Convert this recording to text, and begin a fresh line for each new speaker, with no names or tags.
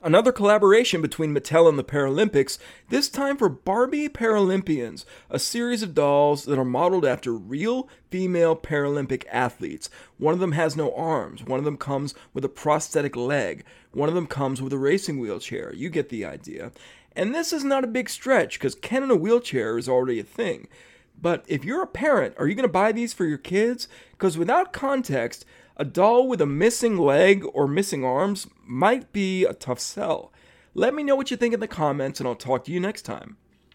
Another collaboration between Mattel and the Paralympics, this time for Barbie Paralympians, a series of dolls that are modeled after real female Paralympic athletes. One of them has no arms, one of them comes with a prosthetic leg, one of them comes with a racing wheelchair. You get the idea. And this is not a big stretch because Ken in a wheelchair is already a thing. But if you're a parent, are you going to buy these for your kids? Because without context, a doll with a missing leg or missing arms might be a tough sell. Let me know what you think in the comments, and I'll talk to you next time.